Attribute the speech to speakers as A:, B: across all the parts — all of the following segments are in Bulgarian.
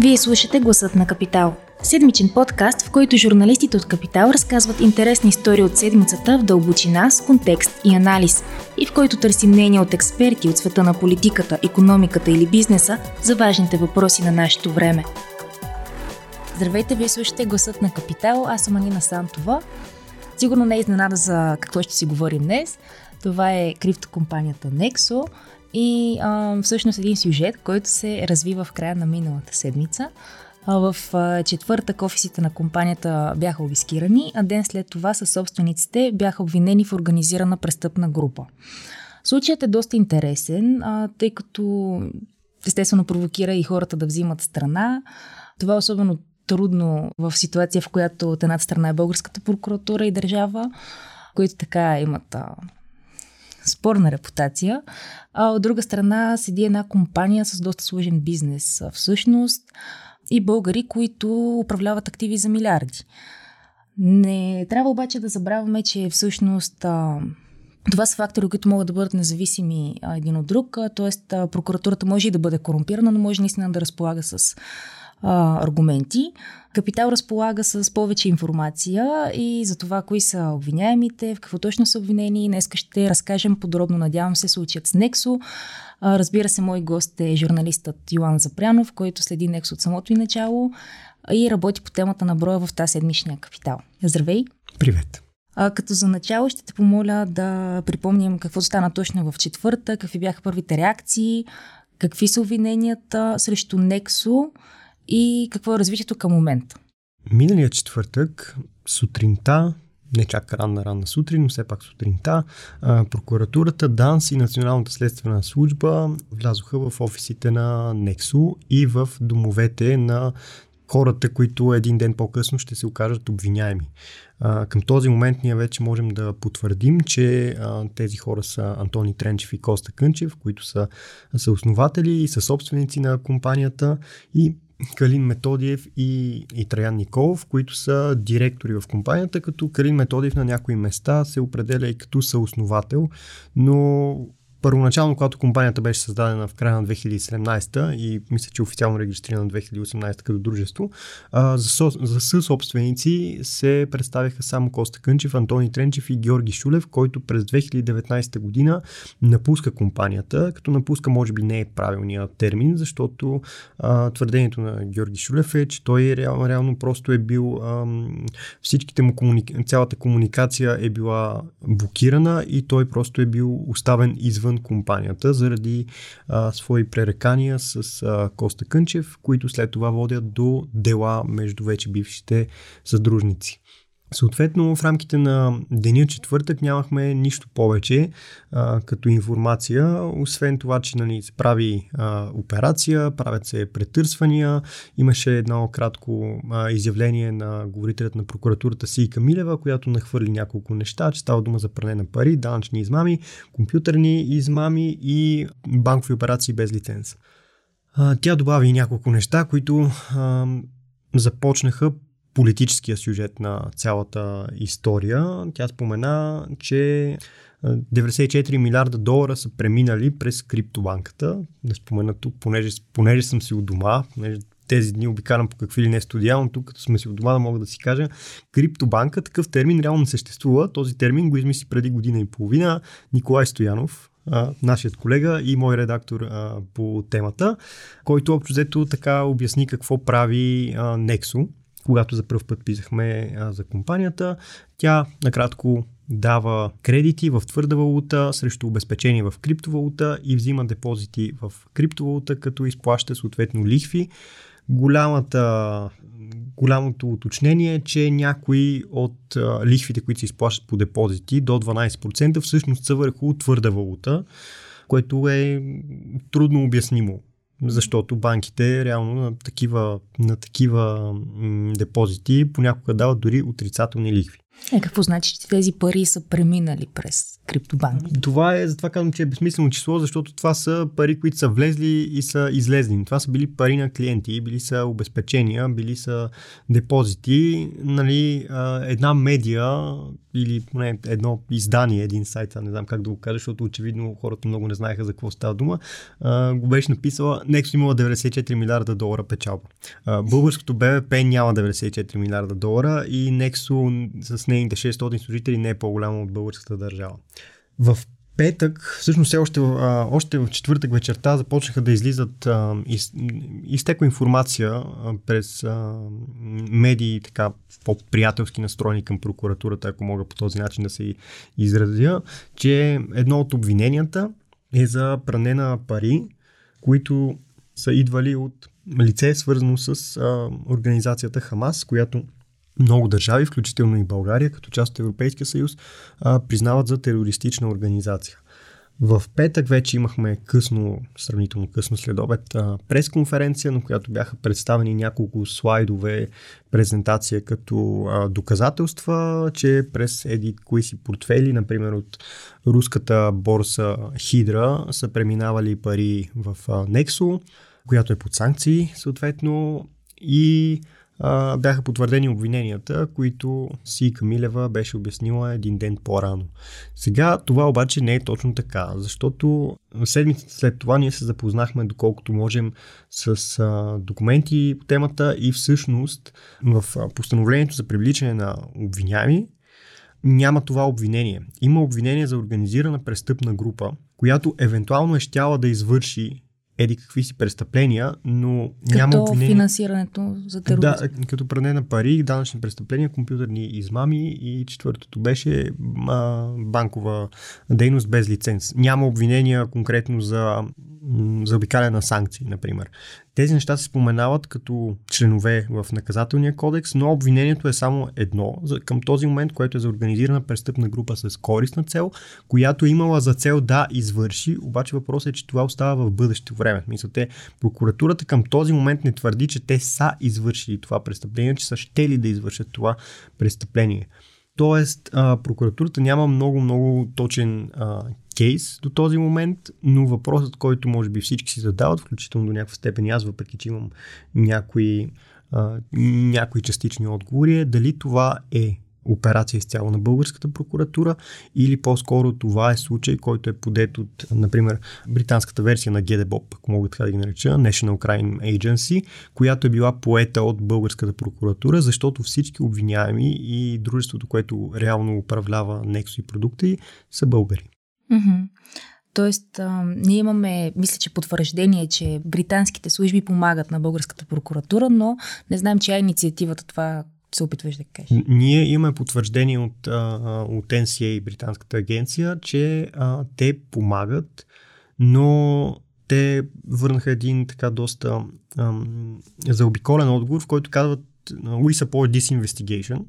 A: Вие слушате Гласът на Капитал. Седмичен подкаст, в който журналистите от Капитал разказват интересни истории от седмицата в дълбочина, с контекст и анализ, и в който търсим мнение от експерти от света на политиката, економиката или бизнеса за важните въпроси на нашето време. Здравейте, вие слушате Гласът на Капитал, аз съм Анина Сантова. Сигурно не е изненада за какво ще си говорим днес. Това е криптокомпанията Nexo и а, всъщност един сюжет, който се развива в края на миналата седмица. В четвъртък офисите на компанията бяха обискирани, а ден след това със собствениците бяха обвинени в организирана престъпна група. Случаят е доста интересен, а, тъй като естествено провокира и хората да взимат страна. Това е особено трудно в ситуация, в която от едната страна е българската прокуратура и държава, които така имат а, спорна репутация, а от друга страна седи една компания с доста сложен бизнес всъщност и българи, които управляват активи за милиарди. Не трябва обаче да забравяме, че всъщност а, това са фактори, които могат да бъдат независими един от друг, т.е. прокуратурата може и да бъде корумпирана, но може наистина да разполага с а, аргументи. Капитал разполага с повече информация и за това кои са обвиняемите, в какво точно са обвинени. Днес ще разкажем подробно, надявам се, случаят с Нексо. А, разбира се, мой гост е журналистът Йоан Запрянов, който следи Нексо от самото и начало и работи по темата на броя в тази седмичния капитал. Здравей!
B: Привет!
A: А, като за начало ще те помоля да припомним какво стана точно в четвърта, какви бяха първите реакции, какви са обвиненията срещу Нексо и какво е развитието към момента?
B: Миналият четвъртък, сутринта, не чак ранна, ранна сутрин, но все пак сутринта, прокуратурата, ДАНС и Националната следствена служба влязоха в офисите на Нексо и в домовете на хората, които един ден по-късно ще се окажат обвиняеми. Към този момент ние вече можем да потвърдим, че тези хора са Антони Тренчев и Коста Кънчев, които са, са основатели и са собственици на компанията и Калин Методиев и, и Траян Николов, които са директори в компанията, като Калин Методиев на някои места се определя и като съосновател, но Първоначално, когато компанията беше създадена в края на 2017 и мисля, че официално регистрирана 2018 като дружество, за, со, за съсобственици се представяха само Коста Кънчев, Антони Тренчев и Георги Шулев, който през 2019 година напуска компанията, като напуска може би не е правилният термин, защото а, твърдението на Георги Шулев е, че той реално, реално просто е бил а, всичките му комуника... цялата комуникация е била блокирана и той просто е бил оставен извън извън компанията заради а, свои пререкания с а, Коста Кънчев, които след това водят до дела между вече бившите съдружници. Съответно, в рамките на деня четвъртък нямахме нищо повече а, като информация, освен това, че нали, се прави а, операция, правят се претърсвания. Имаше едно кратко а, изявление на говорителят на прокуратурата Сийка Милева, която нахвърли няколко неща, че става дума за пране на пари, данъчни измами, компютърни измами и банкови операции без лиценз. А, тя добави няколко неща, които а, започнаха политическия сюжет на цялата история. Тя спомена, че 94 милиарда долара са преминали през криптобанката. Да спомена тук, понеже, понеже съм си у дома, понеже тези дни обикарам по какви ли не студия, но тук като сме си у дома да мога да си кажа, криптобанка, такъв термин реално не съществува. Този термин го измисли преди година и половина Николай Стоянов, нашият колега и мой редактор по темата, който общо взето така обясни какво прави а, Nexo когато за първ път писахме а, за компанията. Тя накратко дава кредити в твърда валута срещу обезпечение в криптовалута и взима депозити в криптовалута, като изплаща съответно лихви. Голямата, голямото уточнение е, че някои от а, лихвите, които се изплащат по депозити до 12% всъщност са върху твърда валута, което е трудно обяснимо защото банките реално на такива, на такива депозити понякога дават дори отрицателни лихви.
A: Е, какво значи, че тези пари са преминали през криптобанк?
B: Това е, затова казвам, че е безсмислено число, защото това са пари, които са влезли и са излезли. Това са били пари на клиенти, били са обезпечения, били са депозити. Нали, една медия или поне едно издание, един сайт, не знам как да го кажа, защото очевидно хората много не знаеха за какво става дума, го беше написала, Nexo имала 94 милиарда долара печалба. Българското БВП няма 94 милиарда долара и Nexo с нейните 600 служители не е по-голямо от българската държава. В петък, всъщност още, още в четвъртък вечерта започнаха да излизат, а, из, изтекла информация през медии, така по-приятелски настроени към прокуратурата, ако мога по този начин да се изразя, че едно от обвиненията е за пране на пари, които са идвали от лице, свързано с а, организацията Хамас, която много държави, включително и България, като част от Европейския съюз, а, признават за терористична организация. В петък вече имахме късно, сравнително късно след обед, пресконференция, на която бяха представени няколко слайдове, презентация като а, доказателства, че през еди кои си портфели, например от руската борса Хидра, са преминавали пари в а, Nexo, която е под санкции, съответно, и бяха потвърдени обвиненията, които Си Камилева беше обяснила един ден по-рано. Сега това обаче не е точно така, защото седмицата след това ние се запознахме доколкото можем с а, документи по темата и всъщност в постановлението за привличане на обвиняеми няма това обвинение. Има обвинение за организирана престъпна група, която евентуално е щяла да извърши еди какви си престъпления, но
A: като
B: няма обвинение.
A: финансирането за тероризъм.
B: Да, като пране на пари, данъчни престъпления, компютърни измами и четвъртото беше а, банкова дейност без лиценз. Няма обвинения конкретно за, за обикаляне на санкции, например. Тези неща се споменават като членове в наказателния кодекс, но обвинението е само едно за, към този момент, което е за организирана престъпна група с корисна цел, която е имала за цел да извърши, обаче въпросът е, че това остава в бъдеще време. Мисля, те, прокуратурата към този момент не твърди, че те са извършили това престъпление, че са щели да извършат това престъпление. Тоест, а, прокуратурата няма много-много точен а, кейс до този момент, но въпросът, който може би всички си задават, включително до някаква степен аз, въпреки че имам някои, а, някои частични отговори, е дали това е операция изцяло на българската прокуратура или по-скоро това е случай, който е подет от, например, британската версия на ГДБОП, ако мога така да ги нареча, National Crime Agency, която е била поета от българската прокуратура, защото всички обвиняеми и дружеството, което реално управлява Nexo и продукти, са българи.
A: Mm-hmm. Тоест, а, ние имаме, мисля, че потвърждение, че британските служби помагат на българската прокуратура, но не знаем, чия е инициативата това се опитваш да кажеш.
B: Ние имаме потвърждение от, от NCA британската агенция, че а, те помагат, но те върнаха един така доста ам, заобиколен отговор, в който казват We support this investigation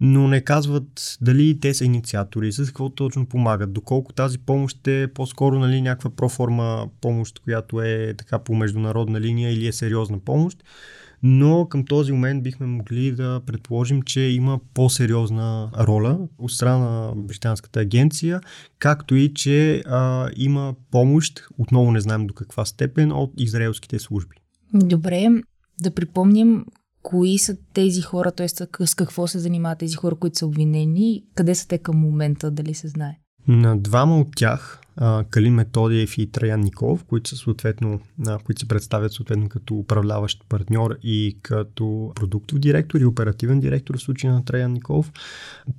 B: но не казват дали те са инициатори, с какво точно помагат, доколко тази помощ е по-скоро нали, някаква проформа помощ, която е така по международна линия или е сериозна помощ. Но към този момент бихме могли да предположим, че има по-сериозна роля от страна на британската агенция, както и че а, има помощ, отново не знаем до каква степен, от израелските служби.
A: Добре, да припомним кои са тези хора, т.е. с какво се занимават тези хора, които са обвинени, къде са те към момента, дали се знае?
B: На двама от тях, Калин Методиев и Траян Николов, които са съответно, които се представят съответно като управляващ партньор и като продуктов директор и оперативен директор в случая на Траян Николов.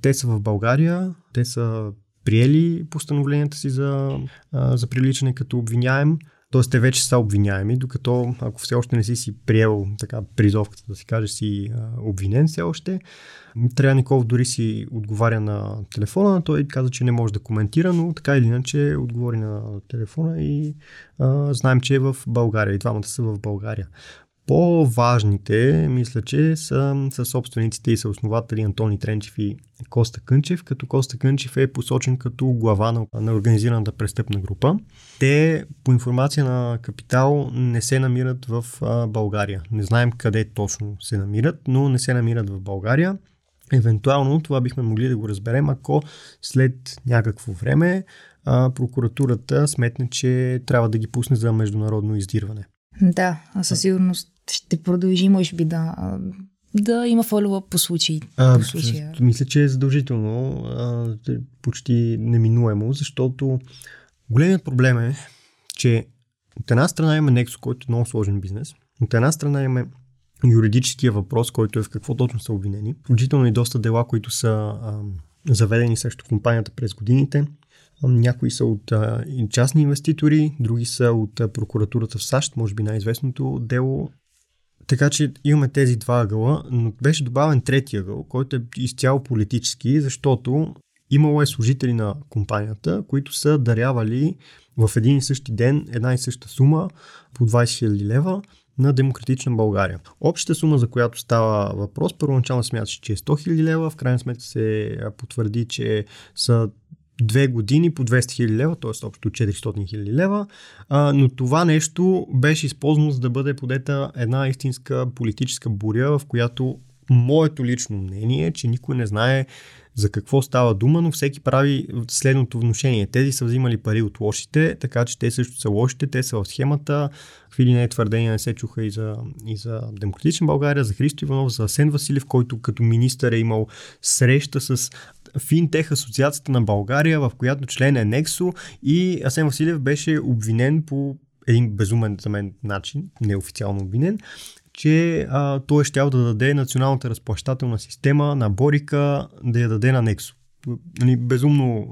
B: Те са в България, те са приели постановленията си за, за привличане като обвиняем. Т.е. те вече са обвиняеми, докато ако все още не си си приел така призовката да си каже си обвинен все още. Трая Николов дори си отговаря на телефона, той каза, че не може да коментира, но така или иначе отговори на телефона и а, знаем, че е в България и двамата са в България. По-важните, мисля, че са, са собствениците и съоснователи Антони Тренчев и Коста Кънчев, като Коста Кънчев е посочен като глава на, на организираната престъпна група. Те, по информация на Капитал, не се намират в а, България. Не знаем къде точно се намират, но не се намират в България. Евентуално това бихме могли да го разберем, ако след някакво време а, прокуратурата сметне, че трябва да ги пусне за международно издирване.
A: Да, със сигурност ще продължи, може би, да, да има фолова по случай. А, по случая.
B: Мисля, че е задължително, а, почти неминуемо, защото големият проблем е, че от една страна има Nexo, който е много сложен бизнес, от една страна имаме юридическия въпрос, който е в какво точно са обвинени, включително и доста дела, които са а, заведени срещу компанията през годините. Някои са от а, частни инвеститори, други са от а, прокуратурата в САЩ, може би най-известното дело. Така че имаме тези два ъгъла, но беше добавен третия ъгъл, който е изцяло политически, защото имало е служители на компанията, които са дарявали в един и същи ден една и съща сума по 20 000 лева на Демократична България. Общата сума, за която става въпрос, първоначално смяташе, че е 100 000 лева, в крайна сметка се потвърди, че са две години по 200 000 лева, т.е. общо 400 000 лева, а, но това нещо беше използвано за да бъде подета една истинска политическа буря, в която моето лично мнение е, че никой не знае за какво става дума, но всеки прави следното вношение. Тези са взимали пари от лошите, така че те също са лошите, те са в схемата. В или не твърдения не се чуха и за, и за Демократична България, за Христо Иванов, за Асен Василев, който като министър е имал среща с Финтех Асоциацията на България, в която член е Нексо и Асен Василев беше обвинен по един безумен за мен начин, неофициално обвинен, че а, той е щял да даде националната разплащателна система на Борика, да я даде на Нексо. Нали, безумно,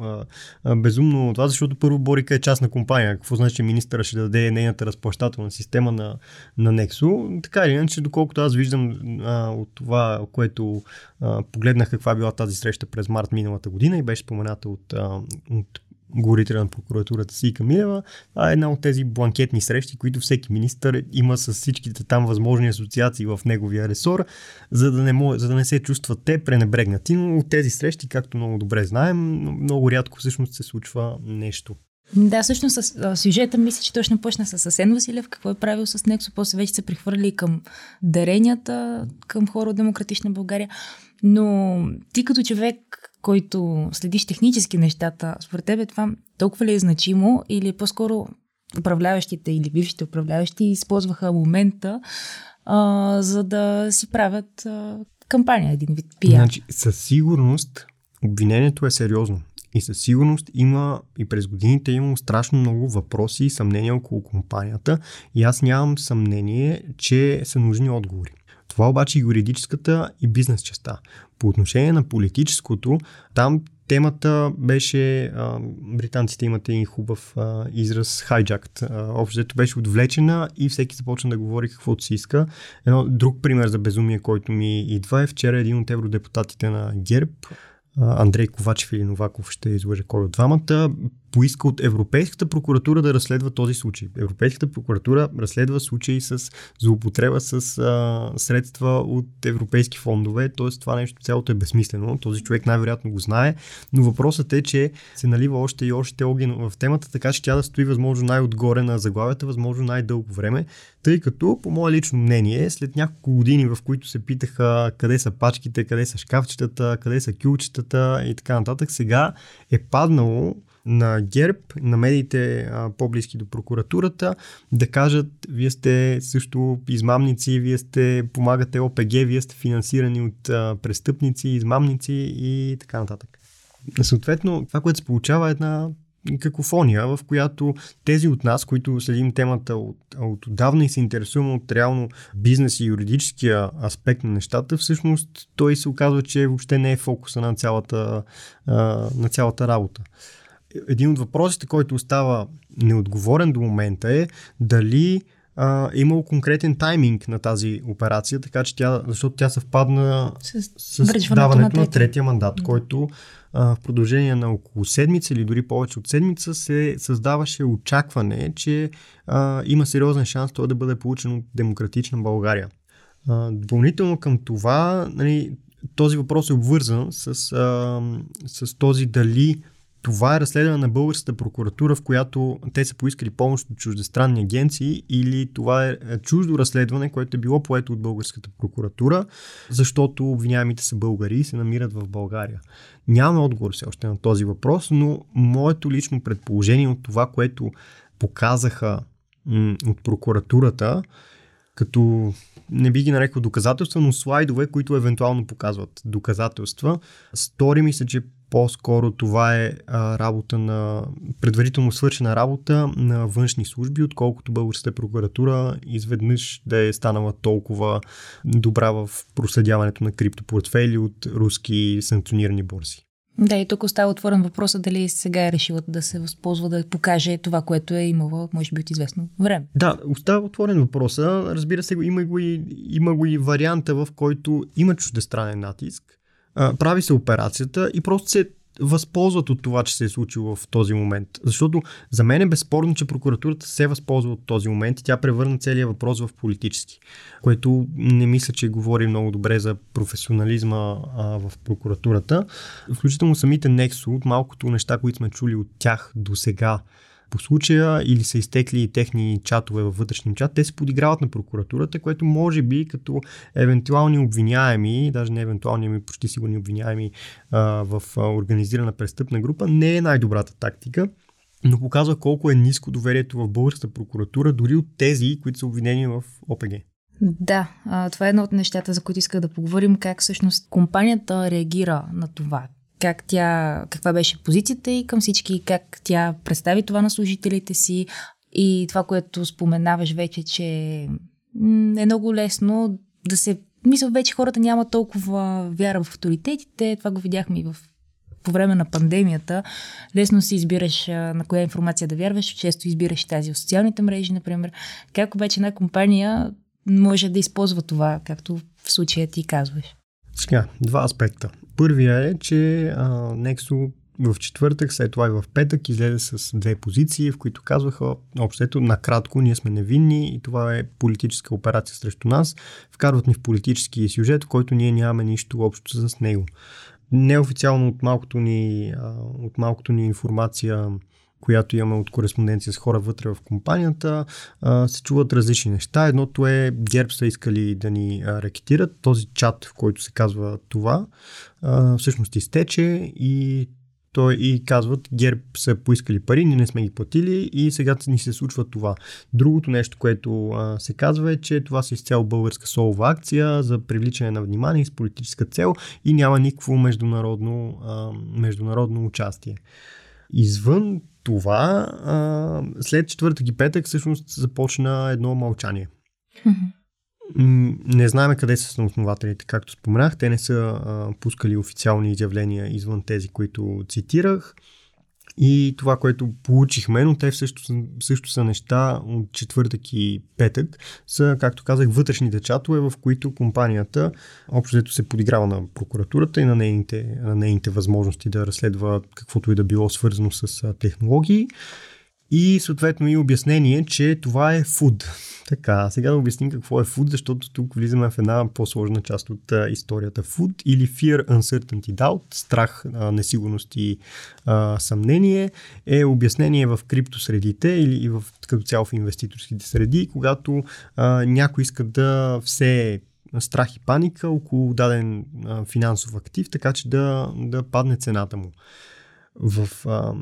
B: а, безумно това, защото първо Борика е частна компания. Какво значи, че министъра ще даде нейната разплащателна система на, на Нексо? Така или иначе, доколкото аз виждам а, от това, което а, погледнах каква била тази среща през март миналата година и беше спомената от, а, от говорителя на прокуратурата си Камилева, а е една от тези бланкетни срещи, които всеки министър има с всичките там възможни асоциации в неговия ресор, за да не, може, за да не се чувстват те пренебрегнати. Но от тези срещи, както много добре знаем, много рядко всъщност се случва нещо.
A: Да, всъщност с сюжета мисля, че точно почна с Асен Василев, какво е правил с Нексо, после вече се прехвърли към даренията, към хора от Демократична България. Но ти като човек, който следиш технически нещата, според тебе това толкова ли е значимо или по-скоро управляващите или бившите управляващи използваха момента, а, за да си правят а, кампания, един вид пиар?
B: Значи, със сигурност обвинението е сериозно. И със сигурност има и през годините имам страшно много въпроси и съмнения около компанията и аз нямам съмнение, че са нужни отговори. Това обаче е юридическата и бизнес частта. По отношение на политическото, там темата беше, а, британците имат един хубав а, израз, хайджакт. Общото беше отвлечена и всеки започна да говори каквото си иска. Едно друг пример за безумие, който ми идва е вчера един от евродепутатите на ГЕРБ, Андрей Ковачев или Новаков ще излъже кой от двамата, поиска от Европейската прокуратура да разследва този случай. Европейската прокуратура разследва случаи с злоупотреба с а, средства от европейски фондове, т.е. това нещо цялото е безсмислено. Този човек най-вероятно го знае, но въпросът е, че се налива още и още огън в темата, така че тя да стои възможно най-отгоре на заглавията, възможно най-дълго време, тъй като, по мое лично мнение, след няколко години, в които се питаха къде са пачките, къде са шкафчетата, къде са кюлчетата и така нататък, сега е паднало на ГЕРБ, на медиите а, по-близки до прокуратурата, да кажат, вие сте също измамници, вие сте помагате ОПГ, вие сте финансирани от а, престъпници, измамници и така нататък. Съответно, това, което се получава е една какофония, в която тези от нас, които следим темата от, от отдавна и се интересуваме от реално бизнес и юридическия аспект на нещата, всъщност той се оказва, че въобще не е фокуса на цялата, на цялата работа един от въпросите, който остава неотговорен до момента е дали а, е имал конкретен тайминг на тази операция, така че тя, защото тя съвпадна с, с даването на, на третия мандат, да. който а, в продължение на около седмица или дори повече от седмица се създаваше очакване, че а, има сериозен шанс той да бъде получен от демократична България. А, допълнително към това, нали, този въпрос е обвързан с, а, с този дали това е разследване на българската прокуратура, в която те са поискали помощ от чуждестранни агенции или това е, е чуждо разследване, което е било поето от българската прокуратура, защото обвиняемите са българи и се намират в България. Нямаме отговор все още на този въпрос, но моето лично предположение от това, което показаха м- от прокуратурата, като не би ги нарекал доказателства, но слайдове, които евентуално показват доказателства. Стори ми се, че по-скоро това е а, работа на предварително свършена работа на външни служби, отколкото българската прокуратура изведнъж да е станала толкова добра в проследяването на криптопортфели от руски санкционирани борси.
A: Да, и тук остава отворен въпроса дали сега е решила да се възползва да покаже това, което е имала, може би от известно време.
B: Да, остава отворен въпроса. Разбира се, има го и, има го и варианта, в който има чуждестранен натиск. Прави се операцията и просто се възползват от това, че се е случило в този момент. Защото за мен е безспорно, че прокуратурата се възползва от този момент и тя превърна целият въпрос в политически, което не мисля, че говори много добре за професионализма а, в прокуратурата. Включително самите Нексо, от малкото неща, които сме чули от тях до сега, по случая или са изтекли техни чатове във вътрешния чат, те се подиграват на прокуратурата, което може би като евентуални обвиняеми, даже не евентуални, ами почти сигурни обвиняеми а, в организирана престъпна група, не е най-добрата тактика но показва колко е ниско доверието в българската прокуратура, дори от тези, които са обвинени в ОПГ.
A: Да, това е едно от нещата, за които исках да поговорим, как всъщност компанията реагира на това как тя, каква беше позицията и към всички, как тя представи това на служителите си и това, което споменаваш вече, че е много лесно да се... Мисля, вече хората няма толкова вяра в авторитетите, това го видяхме и в по време на пандемията, лесно си избираш на коя информация да вярваш, често избираш тази от социалните мрежи, например. Как обаче една компания може да използва това, както в случая ти казваш?
B: Сега, два аспекта. Първия е, че а, Nexo в четвъртък, след това и в петък излезе с две позиции, в които казваха, общото, накратко, ние сме невинни и това е политическа операция срещу нас. Вкарват ни в политически сюжет, в който ние нямаме нищо общо с него. Неофициално от малкото ни, от малкото ни информация която имаме от кореспонденция с хора вътре в компанията, а, се чуват различни неща. Едното е ГЕРБ са искали да ни а, рекетират. Този чат, в който се казва това, а, всъщност изтече и той и казват, ГЕРБ са поискали пари, ние не сме ги платили и сега ни се случва това. Другото нещо, което а, се казва е, че това са изцяло българска солова акция за привличане на внимание с политическа цел и няма никакво международно, а, международно участие. Извън това, а, след четвъртък и петък всъщност започна едно мълчание. Не знаем къде са основателите, както споменах. Те не са а, пускали официални изявления извън тези, които цитирах. И това, което получихме, но те също, също са неща от четвъртък и петък, са, както казах, вътрешните чатове, в които компанията общо се подиграва на прокуратурата и на нейните, на нейните възможности да разследва каквото и да било свързано с технологии. И съответно и обяснение, че това е фуд. Така, сега да обясним какво е фуд, защото тук влизаме в една по-сложна част от а, историята. Фуд или fear, uncertainty, doubt, страх, а, несигурност и а, съмнение е обяснение в криптосредите или и в, като цяло в инвеститорските среди, когато а, някой иска да все страх и паника около даден а, финансов актив, така че да, да падне цената му. В а,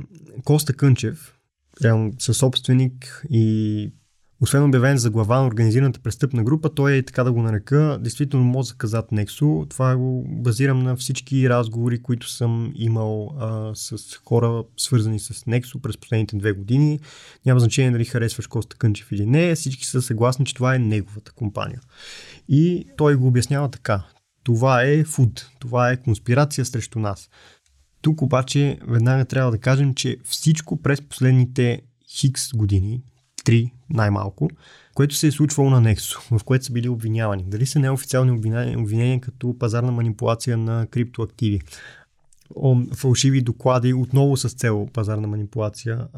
B: Коста Кънчев, реално съсобственик и освен обявен за глава на организираната престъпна група, той е така да го нарека, действително мозъка зад Нексо. Това го базирам на всички разговори, които съм имал а, с хора свързани с Нексо през последните две години. Няма значение дали харесваш Коста Кънчев или не, всички са съгласни, че това е неговата компания. И той го обяснява така. Това е фуд, това е конспирация срещу нас. Тук обаче веднага трябва да кажем, че всичко през последните хикс години, три най-малко, което се е случвало на Nexo, в което са били обвинявани. Дали са неофициални обвинения, обвинения като пазарна манипулация на криптоактиви, фалшиви доклади, отново с цел пазарна манипулация,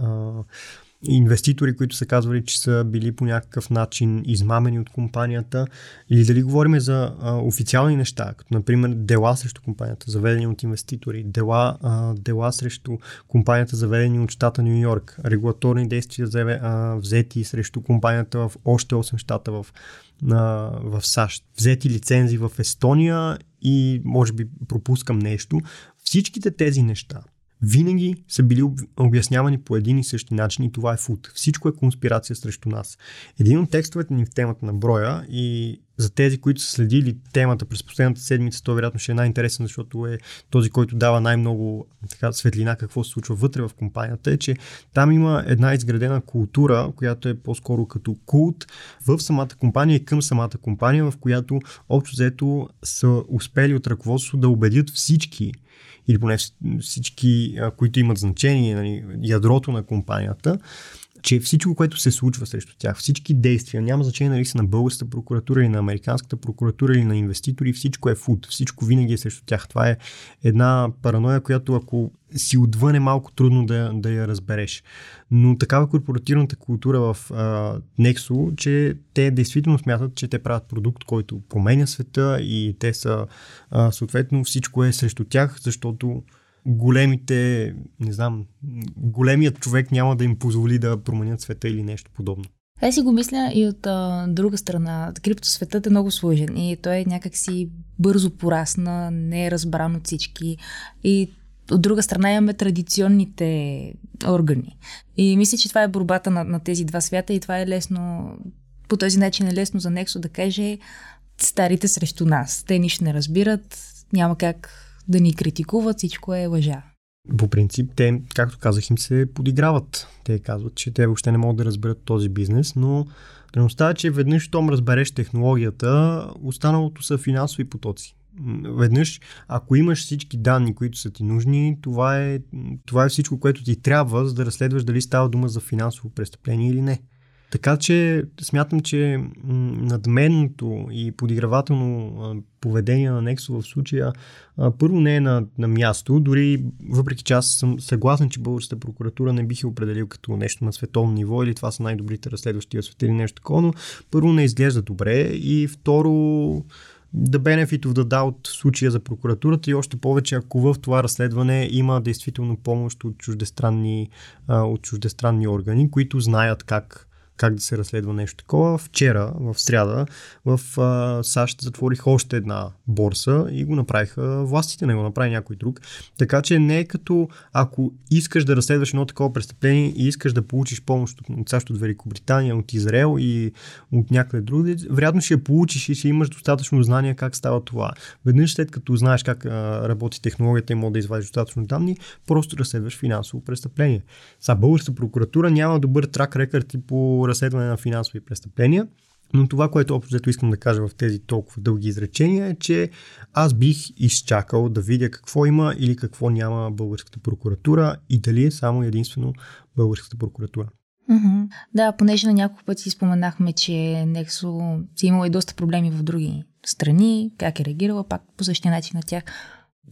B: инвеститори, които са казвали, че са били по някакъв начин измамени от компанията, или дали говорим за а, официални неща, като например дела срещу компанията, заведени от инвеститори, дела, а, дела срещу компанията, заведени от щата Нью Йорк, регулаторни действия а, взети срещу компанията в още 8 щата в, а, в САЩ, взети лицензи в Естония и може би пропускам нещо. Всичките тези неща винаги са били обяснявани по един и същи начин и това е фут. Всичко е конспирация срещу нас. Един от текстовете ни в темата на броя и за тези, които са следили темата през последната седмица, то вероятно ще е най-интересен, защото е този, който дава най-много така, светлина какво се случва вътре в компанията, е, че там има една изградена култура, която е по-скоро като култ в самата компания и към самата компания, в която общо взето са успели от ръководството да убедят всички, или поне всички, които имат значение, нали, ядрото на компанията, че всичко, което се случва срещу тях, всички действия, няма значение нали са на българската прокуратура или на американската прокуратура или на инвеститори, всичко е фуд, всичко винаги е срещу тях. Това е една параноя, която ако си отвън е малко трудно да, да я разбереш. Но такава корпоративната култура в а, Nexo, че те действително смятат, че те правят продукт, който променя света и те са а, съответно всичко е срещу тях, защото големите, не знам, големият човек няма да им позволи да променят света или нещо подобно.
A: Аз си го мисля и от а, друга страна. Криптосветът е много сложен и той е някакси бързо порасна, не е разбран от всички. И от друга страна имаме традиционните органи. И мисля, че това е борбата на, на тези два свята и това е лесно, по този начин е лесно за Нексо да каже старите срещу нас. Те нищо не разбират, няма как да ни критикуват, всичко е лъжа.
B: По принцип, те, както казах, им се подиграват. Те казват, че те въобще не могат да разберат този бизнес, но Реалността е, че веднъж, щом разбереш технологията, останалото са финансови потоци. Веднъж, ако имаш всички данни, които са ти нужни, това е, това е всичко, което ти трябва, за да разследваш дали става дума за финансово престъпление или не. Така че смятам, че надменното и подигравателно поведение на Нексо в случая първо не е на, на място, дори въпреки че аз съм съгласен, че българската прокуратура не бих определил като нещо на световно ниво или това са най-добрите разследващи в света или нещо такова, но първо не изглежда добре и второ the benefit of the doubt в случая за прокуратурата и още повече ако в това разследване има действително помощ от чуждестранни, от чуждестранни органи, които знаят как как да се разследва нещо такова. Вчера, в сряда, в а, САЩ затворих още една борса и го направиха властите, не го направи някой друг. Така че не е като ако искаш да разследваш едно такова престъпление и искаш да получиш помощ от САЩ, от Великобритания, от Израел и от някъде други, вероятно ще я получиш и ще имаш достатъчно знания как става това. Веднъж след като знаеш как а, работи технологията и може да извадиш достатъчно данни, просто разследваш финансово престъпление. Са българска прокуратура няма добър трак рекърд по разследване на финансови престъпления. Но това, което общо искам да кажа в тези толкова дълги изречения е, че аз бих изчакал да видя какво има или какво няма българската прокуратура и дали е само единствено българската прокуратура.
A: Mm-hmm. Да, понеже на няколко пъти споменахме, че Нексо си имало и доста проблеми в други страни, как е реагирала пак по същия начин на тях.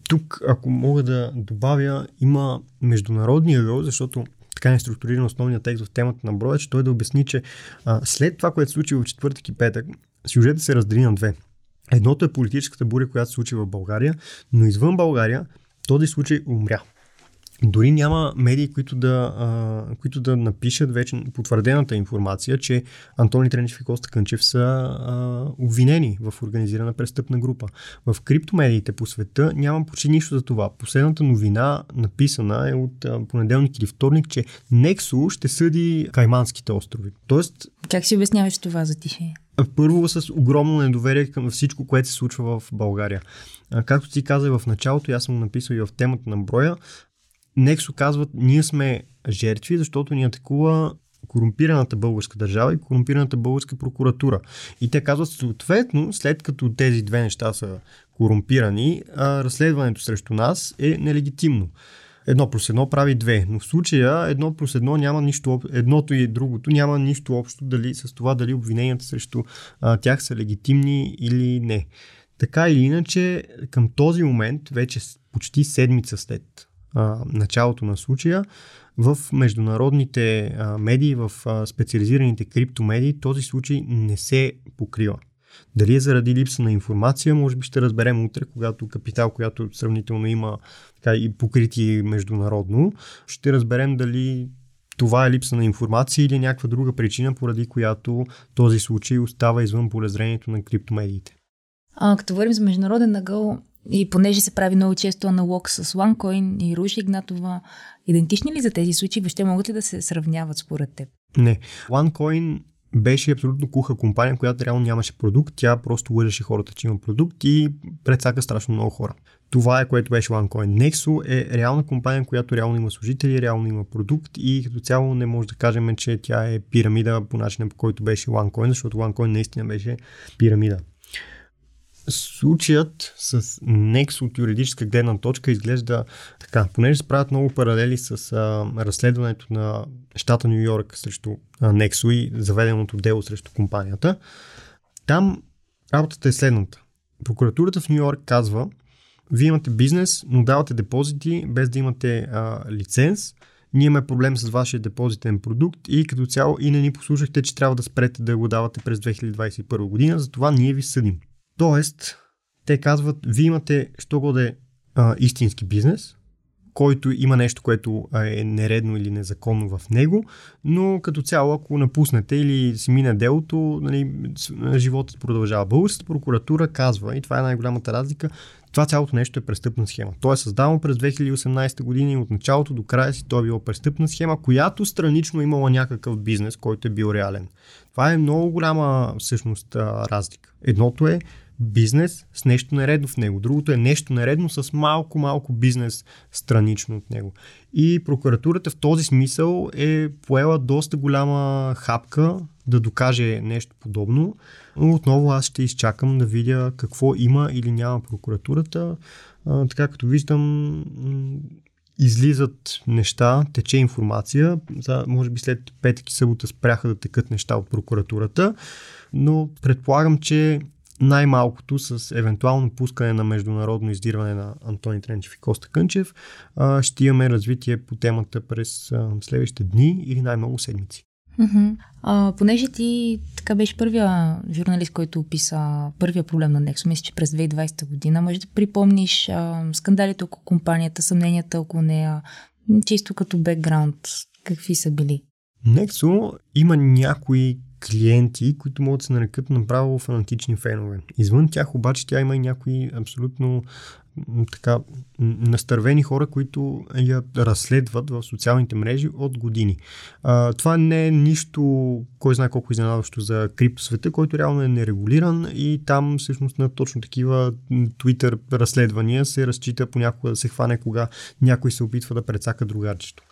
B: Тук, ако мога да добавя, има международния рол, защото така не структуриран основният текст в темата на броя, че той да обясни, че а, след това, което се случи в четвъртък и петък, сюжетът се раздели на две. Едното е политическата буря, която се случи в България, но извън България този случай умря. Дори няма медии, които да, а, които да напишат вече потвърдената информация, че Антони Тренчев и Коста Кънчев са а, обвинени в организирана престъпна група. В криптомедиите по света няма почти нищо за това. Последната новина, написана е от а, понеделник или вторник, че Нексо ще съди Кайманските острови. Тоест...
A: Как си обясняваш това за тихе?
B: Първо с огромно недоверие към всичко, което се случва в България. Както ти каза в началото, аз съм написал и в темата на броя, Нексо казват, ние сме жертви, защото ни атакува корумпираната българска държава и корумпираната българска прокуратура. И те казват, съответно, след като тези две неща са корумпирани, а, разследването срещу нас е нелегитимно. Едно плюс едно прави две, но в случая едно плюс едно няма нищо, едното и другото няма нищо общо дали, с това дали обвиненията срещу а, тях са легитимни или не. Така или иначе, към този момент, вече почти седмица след началото на случая, в международните а, медии, в а, специализираните криптомедии, този случай не се покрива. Дали е заради липса на информация, може би ще разберем утре, когато капитал, която сравнително има така, и покрити международно, ще разберем дали това е липса на информация или някаква друга причина, поради която този случай остава извън полезрението на криптомедиите.
A: А, като говорим за международен нагъл, и понеже се прави много често аналог с OneCoin и Руши Игнатова, идентични ли за тези случаи въобще могат ли да се сравняват според теб?
B: Не. OneCoin беше абсолютно куха компания, която реално нямаше продукт. Тя просто лъжеше хората, че има продукт и предсака страшно много хора. Това е което беше OneCoin. Nexo е реална компания, която реално има служители, реално има продукт и като цяло не може да кажем, че тя е пирамида по начина по който беше OneCoin, защото OneCoin наистина беше пирамида. Случаят с Nexo от юридическа гледна точка изглежда така. Понеже се правят много паралели с а, разследването на щата Нью Йорк срещу Nexo и заведеното дело срещу компанията, там работата е следната. Прокуратурата в Нью Йорк казва, вие имате бизнес, но давате депозити без да имате а, лиценз. Ние имаме проблем с вашия депозитен продукт и като цяло и не ни послушахте, че трябва да спрете да го давате през 2021 година, затова ние ви съдим. Тоест, те казват, вие имате, що годе а, истински бизнес, който има нещо, което е нередно или незаконно в него, но като цяло, ако напуснете или си мине делото, нали, животът продължава. Българската прокуратура казва, и това е най-голямата разлика, това цялото нещо е престъпна схема. То е създавано през 2018 година и от началото до края си то е било престъпна схема, която странично имала някакъв бизнес, който е бил реален. Това е много голяма всъщност разлика. Едното е бизнес с нещо нередно в него. Другото е нещо нередно с малко-малко бизнес странично от него. И прокуратурата в този смисъл е поела доста голяма хапка да докаже нещо подобно. Но отново аз ще изчакам да видя какво има или няма прокуратурата. А, така като виждам, излизат неща, тече информация. За, може би след петък и събота спряха да текат неща от прокуратурата, но предполагам, че най-малкото с евентуално пускане на международно издирване на Антони Тренчев и Коста Кънчев, ще имаме развитие по темата през следващите дни или най-много седмици.
A: А, понеже ти така беше първия журналист, който описа първия проблем на Nexo, мисля, че през 2020 година, може да припомниш а, скандалите около компанията, съмненията около нея, чисто като бекграунд, какви са били?
B: Nexo има някои клиенти, които могат да се нарекат направо фанатични фенове. Извън тях обаче тя има и някои абсолютно така настървени хора, които я разследват в социалните мрежи от години. А, това не е нищо, кой знае колко изненадващо за криптосвета, който реално е нерегулиран и там всъщност на точно такива Twitter разследвания се разчита понякога да се хване, кога някой се опитва да прецака другарчето.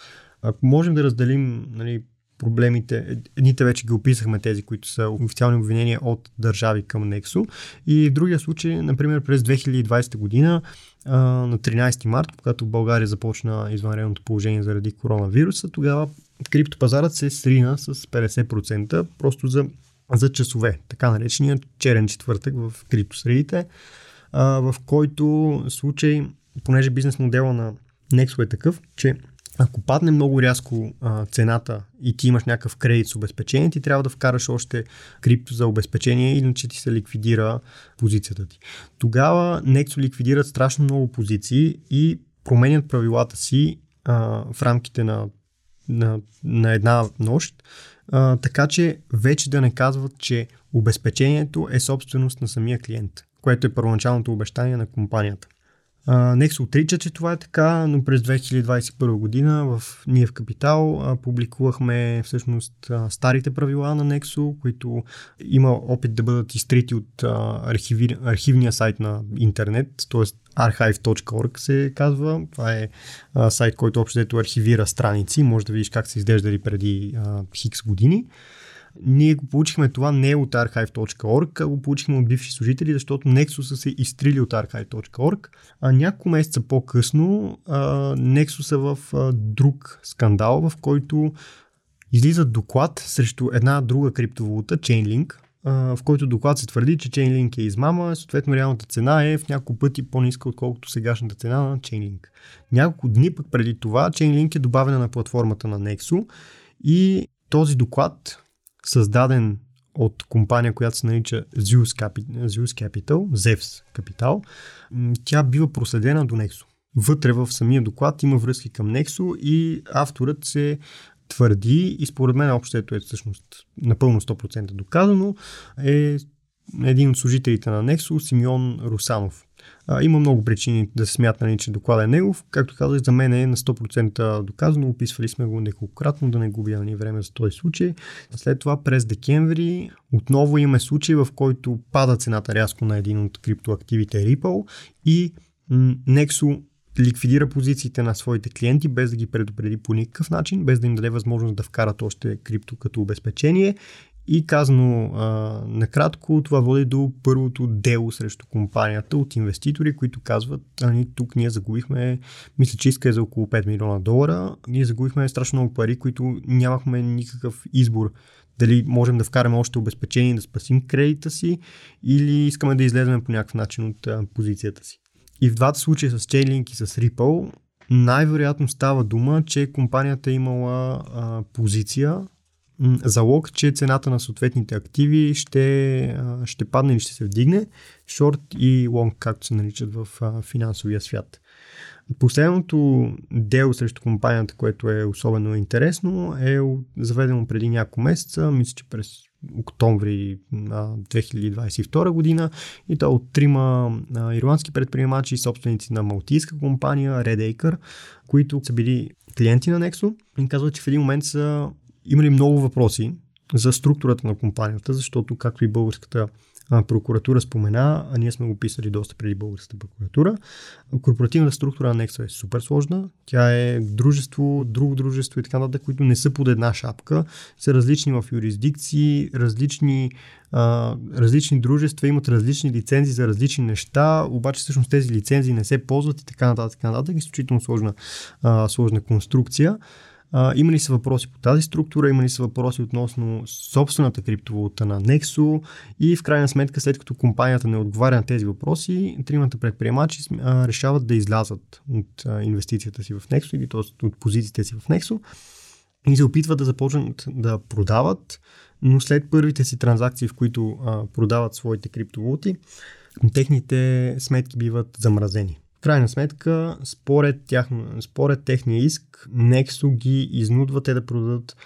B: Ако можем да разделим нали, проблемите, едните вече ги описахме тези, които са официални обвинения от държави към Nexo и в другия случай, например през 2020 година на 13 март, когато България започна извънредното положение заради коронавируса, тогава криптопазарът се срина с 50% просто за, за часове, така наречения черен четвъртък в криптосредите, в който случай, понеже бизнес модела на Nexo е такъв, че ако падне много рязко а, цената и ти имаш някакъв кредит с обезпечение, ти трябва да вкараш още крипто за обезпечение, иначе ти се ликвидира позицията ти. Тогава Nexo ликвидират страшно много позиции и променят правилата си а, в рамките на, на, на една нощ, а, така че вече да не казват, че обезпечението е собственост на самия клиент, което е първоначалното обещание на компанията. Некс отрича, че това е така, но през 2021 година в Ние в Капитал а, публикувахме всъщност а, старите правила на Nexo, които има опит да бъдат изтрити от а, архиви, архивния сайт на интернет, т.е. archive.org се казва. Това е а, сайт, който общо архивира страници. Може да видиш как са изглеждали преди а, хикс години. Ние го получихме това не от archive.org, а го получихме от бивши служители, защото Nexus се изтрили от archive.org. А няколко месеца по-късно Nexus е в а, друг скандал, в който излиза доклад срещу една друга криптовалута, Chainlink, в който доклад се твърди, че Chainlink е измама, съответно реалната цена е в няколко пъти по-ниска, отколкото сегашната цена на Chainlink. Няколко дни пък преди това Chainlink е добавена на платформата на Nexo и този доклад, създаден от компания, която се нарича Zeus Capital, Zeus Capital Zeus Capital, тя бива проследена до Nexo. Вътре в самия доклад има връзки към Nexo и авторът се твърди и според мен общото е всъщност напълно 100% доказано, е един от служителите на Nexo, Симеон Русанов. А, има много причини да се смята, нали, че доклада е негов. Както казах, за мен е на 100% доказано. Описвали сме го неколкократно, да не губя ни време за този случай. След това през декември отново имаме случай, в който пада цената рязко на един от криптоактивите Ripple и Nexo ликвидира позициите на своите клиенти, без да ги предупреди по никакъв начин, без да им даде възможност да вкарат още крипто като обезпечение. И казано а, накратко, това води до първото дело срещу компанията от инвеститори, които казват, ами тук ние загубихме, мисля, че иска е за около 5 милиона долара, ние загубихме страшно много пари, които нямахме никакъв избор дали можем да вкараме още обезпечение да спасим кредита си или искаме да излезем по някакъв начин от а, позицията си. И в двата случая с Chainlink и с Ripple най-вероятно става дума, че компанията е имала а, позиция, залог, че цената на съответните активи ще, ще падне или ще се вдигне, шорт и лонг, както се наричат в финансовия свят. Последното дело срещу компанията, което е особено интересно, е заведено преди няколко месеца, мисля, че през октомври 2022 година и то от трима ирландски предприемачи собственици на малтийска компания Red Acre, които са били клиенти на Nexo и казват, че в един момент са имали много въпроси за структурата на компанията, защото както и българската прокуратура спомена, а ние сме го писали доста преди българската прокуратура. Корпоративната структура на Nexo е супер сложна. Тя е дружество, друго дружество и така нататък, които не са под една шапка, са различни в юрисдикции, различни, а, различни дружества имат различни лицензии за различни неща, обаче всъщност тези лицензии не се ползват и така нататък, така нататък. Изключително сложна, а, сложна конструкция. А, има ли са въпроси по тази структура, има ли са въпроси относно собствената криптовалута на Nexo и в крайна сметка, след като компанията не отговаря на тези въпроси, тримата предприемачи а, решават да излязат от а, инвестицията си в Nexo или т.е. от позициите си в Nexo и се опитват да започнат да продават, но след първите си транзакции, в които а, продават своите криптовалути, техните сметки биват замразени крайна сметка, според, тях, според техния иск, Nexo ги изнудва те да продадат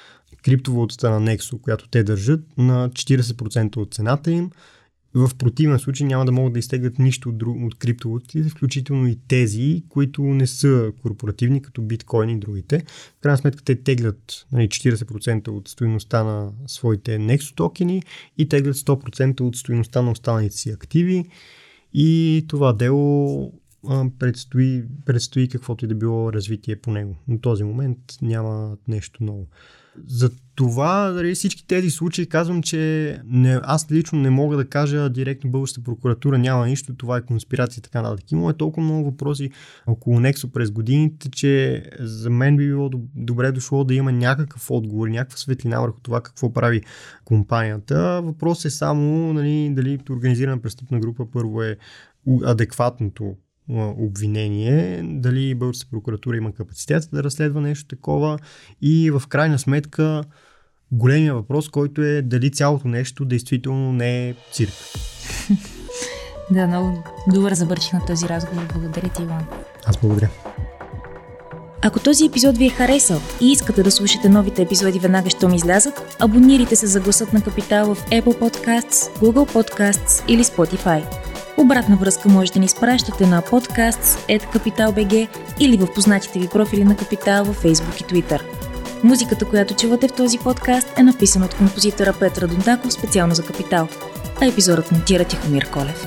B: криптовалутата на Nexo, която те държат на 40% от цената им. В противен случай няма да могат да изтеглят нищо от, друг, от криптовалутите, включително и тези, които не са корпоративни, като биткоин и другите. В крайна сметка те теглят нали, 40% от стоеността на своите Nexo токени и теглят 100% от стоеността на останалите си активи. И това дело предстои, предстои каквото и да било развитие по него. На този момент няма нещо ново. За това, дали, всички тези случаи казвам, че не, аз лично не мога да кажа директно българската прокуратура няма нищо, това е конспирация така нататък. Има толкова много въпроси около Нексо през годините, че за мен би било добре дошло да има някакъв отговор, някаква светлина върху това какво прави компанията. Въпрос е само нали, дали организирана престъпна група първо е адекватното обвинение, дали българската прокуратура има капацитет да разследва нещо такова и в крайна сметка големия въпрос, който е дали цялото нещо действително не е цирк.
A: да, много добър завърших на този разговор. Благодаря ти, Иван.
B: Аз благодаря.
A: Ако този епизод ви е харесал и искате да слушате новите епизоди веднага, щом излязат, абонирайте се за гласът на Капитал в Apple Podcasts, Google Podcasts или Spotify. Обратна връзка можете да ни изпращате на podcast.capital.bg или в познатите ви профили на Капитал във Facebook и Twitter. Музиката, която чувате в този подкаст е написана от композитора Петра Дондаков специално за Капитал, а епизодът монтира Тихомир Колев.